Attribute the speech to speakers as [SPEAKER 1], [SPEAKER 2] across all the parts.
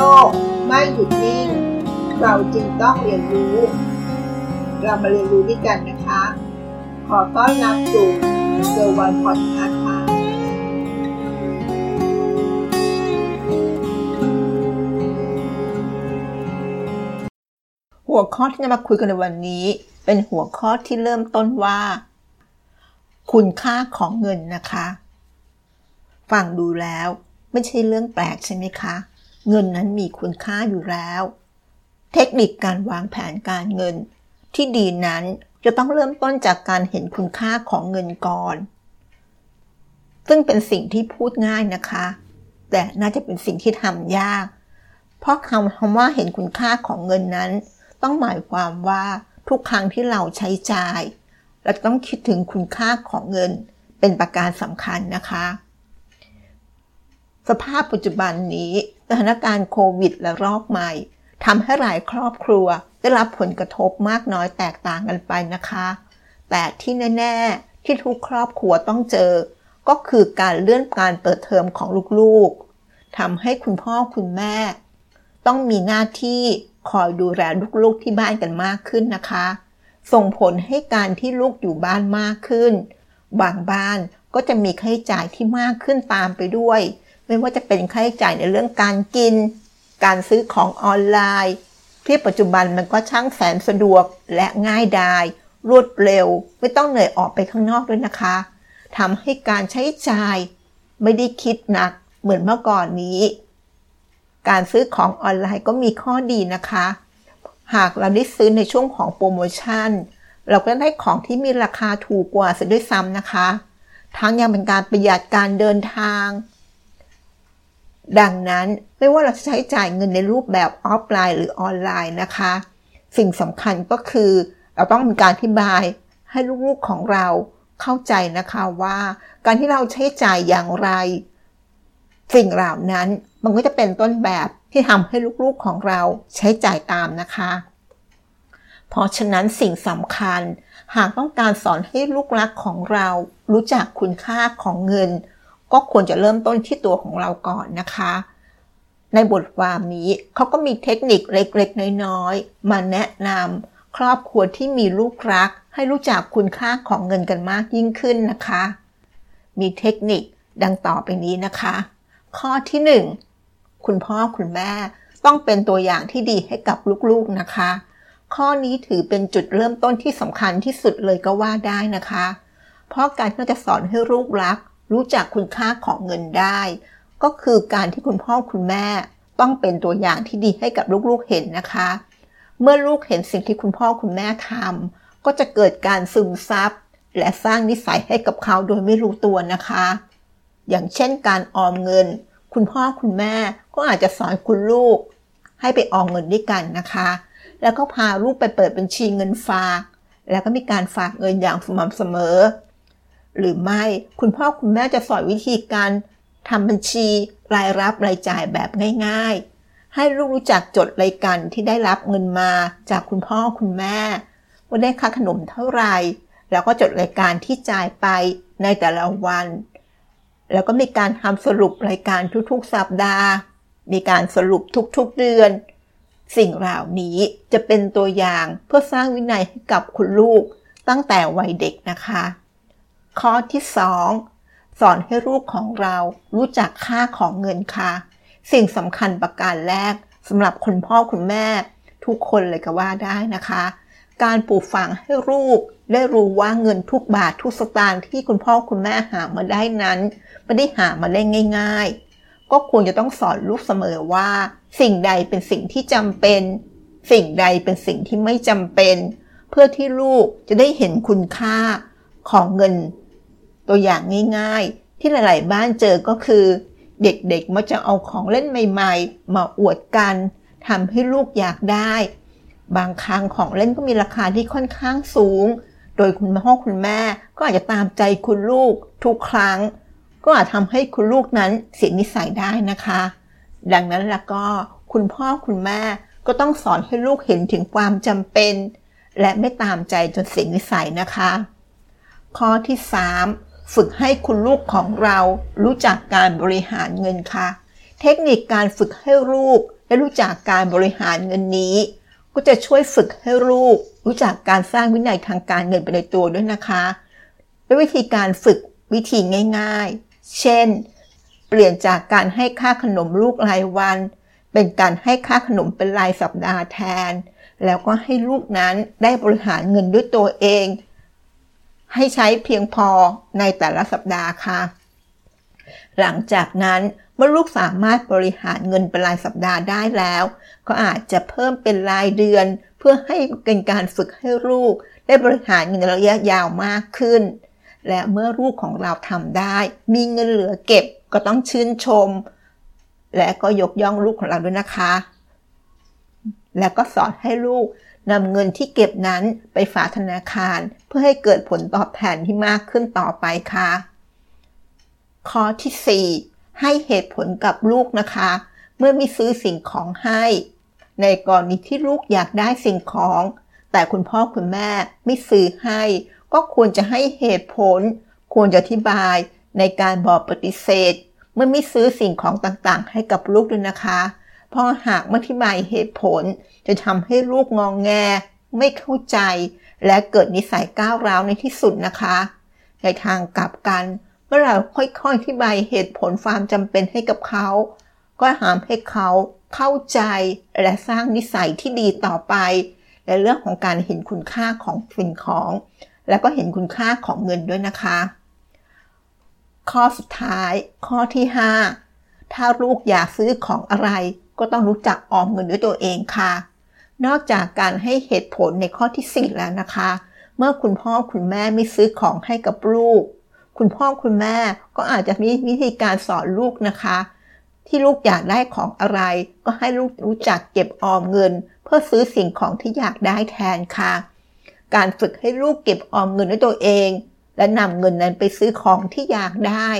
[SPEAKER 1] ลกไม่หยุดนิ่ง เราจึงต้องเรียนรู้ เรามาเรียนรู้ด้วยกันนะคะ ขอต้อนรับสู่เซอร์วันพอดคาส์ค่ะหัวข้อที่จะมาคุยกันในวันนี้ เป็นหัวข้อที่เริ่มต้นว่า คุณค่าของเงินนะคะ ฟังดูแล้วไม่ใช่เรื่องแปลกใช่ไหมคะ เงินนั้นมีคุณค่าอยู่แล้ว เทคนิคการวางแผนการเงิน ที่ดีนั้นจะต้องเริ่มต้นจากการเห็นคุณค่าของเงินก่อน ซึ่งเป็นสิ่งที่พูดง่ายนะคะ แต่น่าจะเป็นสิ่งที่ทำยาก เพราะคำคำว่าเห็นคุณค่าของเงินนั้น ต้องหมายความว่าทุกครั้งที่เราใช้จ่าย เราต้องคิดถึงคุณค่าของเงินเป็นประการสำคัญนะคะ สภาพปัจจุบันนี้ สถานการณ์โควิดและรอบใหม่ทำให้หลายครอบครัว ได้รับผลกระทบมากน้อยแตกต่างกันไปนะคะ แต่ที่แน่ ๆ ที่ทุกครอบครัวต้องเจอ ก็คือการเลื่อนการเปิดเทอมของลูกๆทำให้คุณพ่อคุณแม่ ต้องมีหน้าที่คอยดูแลลูกๆที่บ้านกันมากขึ้นนะคะ ส่งผลให้การที่ลูกอยู่บ้านมากขึ้น บางบ้านก็จะมีค่าใช้จ่ายที่มากขึ้นตามไปด้วย ไม่ว่าจะเป็นค่าใช้จ่ายในเรื่องการกิน การซื้อของออนไลน์ที่ปัจจุบันมันก็ช่างแสนสะดวกและง่ายดาย รวดเร็ว ไม่ต้องเหนื่อยออกไปข้างนอกด้วยนะคะทำให้การใช้จ่าย ไม่ได้คิดหนักเหมือนเมื่อก่อนนี้ การซื้อของออนไลน์ก็มีข้อดีนะคะ หากเราได้ซื้อในช่วงของโปรโมชั่น เราก็ได้ของที่มีราคาถูกกว่าเสียด้วยซ้ำนะคะ ทั้งยังเป็นการประหยัดการเดินทาง ดังนั้นไม่ว่าเราจะใช้จ่ายเงินในรูปแบบออฟไลน์หรือออนไลน์นะคะ สิ่งสำคัญก็คือเราต้องมีการอธิบายให้ลูกๆของเราเข้าใจนะคะว่า การที่เราใช้จ่ายอย่างไร สิ่งเหล่านั้นมันก็จะเป็นต้นแบบที่ทำให้ลูกๆของเราใช้จ่ายตามนะคะ เพราะฉะนั้นสิ่งสำคัญหากต้องการสอนให้ลูกรักของเรารู้จักคุณค่าของเงิน ก็ควรจะเริ่มต้นที่ตัวของเราก่อนนะคะ ในบทความนี้เขาก็มีเทคนิคเล็กๆ น้อยๆ มาแนะนำครอบครัวที่มีลูกรัก ให้รู้จักคุณค่าของเงินกันมากยิ่งขึ้นนะคะ มีเทคนิคดังต่อไปนี้นะคะ ข้อที่ 1 คุณพ่อคุณแม่ต้องเป็นตัวอย่างที่ดีให้กับลูกๆนะคะ ข้อนี้ถือเป็นจุดเริ่มต้นที่สำคัญที่สุดเลยก็ว่าได้นะคะ เพราะการที่เราจะสอนให้ลูกรัก รู้จักคุณค่าของเงินได้ ก็คือการที่คุณพ่อคุณแม่ต้องเป็นตัวอย่างที่ดีให้กับลูกๆเห็นนะคะ เมื่อลูกเห็นสิ่งที่คุณพ่อคุณแม่ทำก็จะเกิดการซึมซับและสร้างนิสัยให้กับเขาโดยไม่รู้ตัวนะคะ อย่างเช่นการออมเงิน คุณพ่อคุณแม่ก็อาจจะสอนคุณลูก ให้ไปออมเงินด้วยกันนะคะ แล้วก็พาลูกไปเปิดบัญชีเงินฝาก แล้วก็มีการฝากเงินอย่างสม่ำเสมอ หรือไม่คุณพ่อคุณแม่จะสอนวิธีการทำบัญชีรายรับรายจ่ายแบบง่ายๆ ให้ลูกรู้จักจดรายการที่ได้รับเงินมาจากคุณพ่อคุณแม่ว่าได้ค่าขนมเท่าไหร่แล้วก็จดรายการที่จ่ายไปในแต่ละวัน แล้วก็มีการทำสรุปรายการทุกๆ สัปดาห์ มีการสรุปทุกๆเดือน สิ่งเหล่านี้จะเป็นตัวอย่างเพื่อสร้างวินัยให้กับคุณลูกตั้งแต่วัยเด็กนะคะ ข้อที่ 2 สอนให้ลูกของเรารู้จักค่าของเงินค่ะ สิ่งสำคัญประการแรกสำหรับคุณพ่อคุณแม่ ทุกคนเลยก็ว่าได้นะคะ การปลูกฝังให้ลูกได้รู้ว่าเงินทุกบาททุกสตางค์ที่คุณพ่อคุณแม่หามาได้นั้นไม่ได้หามาได้ง่าย ๆ ก็ควรจะต้องสอนลูกเสมอว่า สิ่งใดเป็นสิ่งที่จำเป็น สิ่งใดเป็นสิ่งที่ไม่จำเป็น เพื่อที่ลูกจะได้เห็นคุณค่าของเงิน ตัวอย่างง่ายๆ ที่หลายๆบ้านเจอก็คือ เด็กๆมักจะเอาของเล่นใหม่ๆ มาอวดกันทำให้ลูกอยากได้ บางครั้งของเล่นก็มีราคาที่ค่อนข้างสูง โดยคุณพ่อคุณแม่ก็อาจจะตามใจคุณลูกทุกครั้ง ก็อาจทำให้คุณลูกนั้นเสียนิสัยได้นะคะ ดังนั้นแล้วก็คุณพ่อคุณแม่ก็ต้องสอนให้ลูกเห็นถึงความจำเป็น และไม่ตามใจจนเสียนิสัยนะคะ ข้อที่ 3 ฝึกให้คุณลูกของเรารู้จักการบริหารเงินค่ะ เทคนิคการฝึกให้ลูกและรู้จักการบริหารเงินนี้ ก็จะช่วยฝึกให้ลูก รู้จักการสร้างวินัยทางการเงินไปในตัวด้วยนะคะด้วยวิธีการฝึกวิธีง่าย ๆ เช่น เปลี่ยนจากการให้ค่าขนมลูกรายวัน เป็นการให้ค่าขนมเป็นรายสัปดาห์แทน แล้วก็ให้ลูกนั้นได้บริหารเงินด้วยตัวเอง ให้ใช้เพียงพอในแต่ละสัปดาห์ค่ะ หลังจากนั้นเมื่อลูกสามารถบริหารเงินเป็นรายสัปดาห์ได้แล้ว ก็อาจจะเพิ่มเป็นรายเดือน เพื่อให้เป็นการฝึกให้ลูก ได้บริหารเงินระยะยาวมากขึ้น และเมื่อลูกของเราทำได้ มีเงินเหลือเก็บก็ต้องชื่นชม และก็ยกย่องลูกของเราด้วยนะคะ และก็สอนให้ลูก นำเงินที่เก็บนั้นไปฝากธนาคาร เพื่อให้เกิดผลตอบแทนที่มากขึ้นต่อไปค่ะ ข้อที่ 4 ให้เหตุผลกับลูกนะคะ เมื่อมีซื้อสิ่งของให้ ในกรณีที่ลูกอยากได้สิ่งของ แต่คุณพ่อคุณแม่ไม่ซื้อให้ ก็ควรจะให้เหตุผล ควรจะอธิบายในการบอกปฏิเสธ เมื่อไม่ซื้อสิ่งของต่างๆ ให้กับลูกด้วยนะคะ เพราะหากไม่อธิบายเหตุผล จะทำให้ลูกงองแง ไม่เข้าใจ และเกิดนิสัยก้าวร้าวในที่สุดนะคะ ในทางกลับกัน เมื่อเราค่อยๆอธิบายเหตุผลความจำเป็นให้กับเขา ก็หามให้เขาเข้าใจและสร้างนิสัยที่ดีต่อไป ในเรื่องของการเห็นคุณค่าของสิ่งของ แล้วก็เห็นคุณค่าของเงินด้วยนะคะ ข้อสุดท้าย ข้อที่ 5 ถ้าลูกอยากซื้อของอะไร ก็ต้องรู้จักออมเงินด้วยตัวเองค่ะ นอกจากการให้เหตุผลในข้อที่ 4 แล้วนะคะ เมื่อคุณพ่อคุณแม่ไม่ซื้อของให้กับลูก คุณพ่อคุณแม่ก็อาจจะมีวิธีการสอนลูกนะคะ ที่ลูกอยากได้ของอะไร ก็ให้ลูกรู้จักเก็บออมเงิน เพื่อซื้อสิ่งของที่อยากได้แทนค่ะ การฝึกให้ลูกเก็บออมเงินด้วยตัวเอง และนำเงินนั้นไปซื้อของที่อยากได้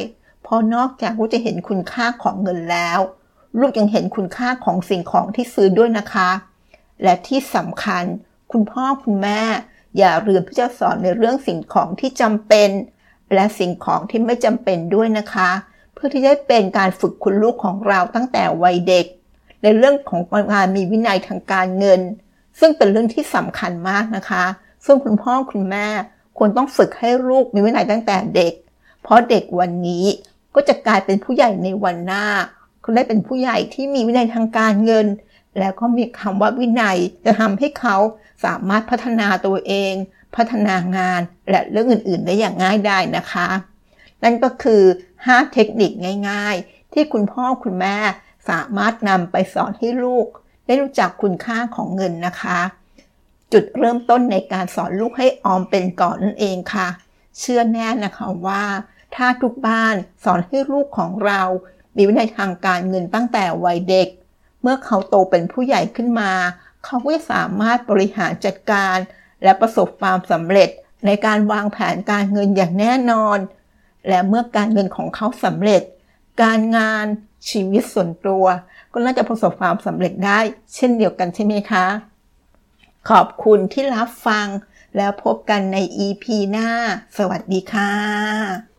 [SPEAKER 1] เพราะนอกจากลูกจะเห็นคุณค่าของเงินแล้ว ลูกยังเห็นคุณค่าของสิ่งของที่ซื้อด้วยนะคะ และที่สำคัญ คุณพ่อคุณแม่ อย่าลืมที่จะสอนในเรื่องสิ่งของที่จำเป็น และสิ่งของที่ไม่จำเป็นด้วยนะคะ เพื่อที่จะเป็นการฝึกคุณลูกของเราตั้งแต่วัยเด็ก ในเรื่องของการมีวินัยทางการเงิน ซึ่งเป็นเรื่องที่สำคัญมากนะคะ ซึ่งคุณพ่อคุณแม่ควรต้องฝึกให้ลูกมีวินัยตั้งแต่เด็ก เพราะเด็กวันนี้ก็จะกลายเป็นผู้ใหญ่ในวันหน้า เขาได้เป็นผู้ใหญ่ที่มีวินัยทางการเงิน แล้วก็มีคำว่าวินัยจะทำให้เขาสามารถพัฒนาตัวเอง พัฒนางานและเรื่องอื่น ๆ ได้อย่างง่ายได้นะคะ นั่นก็คือ 5 เทคนิคง่ายๆ ที่คุณพ่อคุณแม่สามารถนำไปสอนให้ลูก ได้รู้จักคุณค่าของเงินนะคะ จุดเริ่มต้นในการสอนลูกให้ออมเป็นก่อนนั่นเองค่ะ เชื่อแน่นะคะว่า ถ้าทุกบ้านสอนให้ลูกของเรา มีวินัยทางการเงินตั้งแต่วัยเด็ก เมื่อเขาโตเป็นผู้ใหญ่ขึ้นมา เขาก็จะสามารถบริหารจัดการ และประสบความสำเร็จในการวางแผนการเงินอย่างแน่นอน และเมื่อการเงินของเขาสำเร็จ การงานชีวิตส่วนตัว ก็น่าจะประสบความสำเร็จได้ เช่นเดียวกันใช่ไหมคะ ขอบคุณที่รับฟังแล้วพบกันใน EP หน้า สวัสดีค่ะ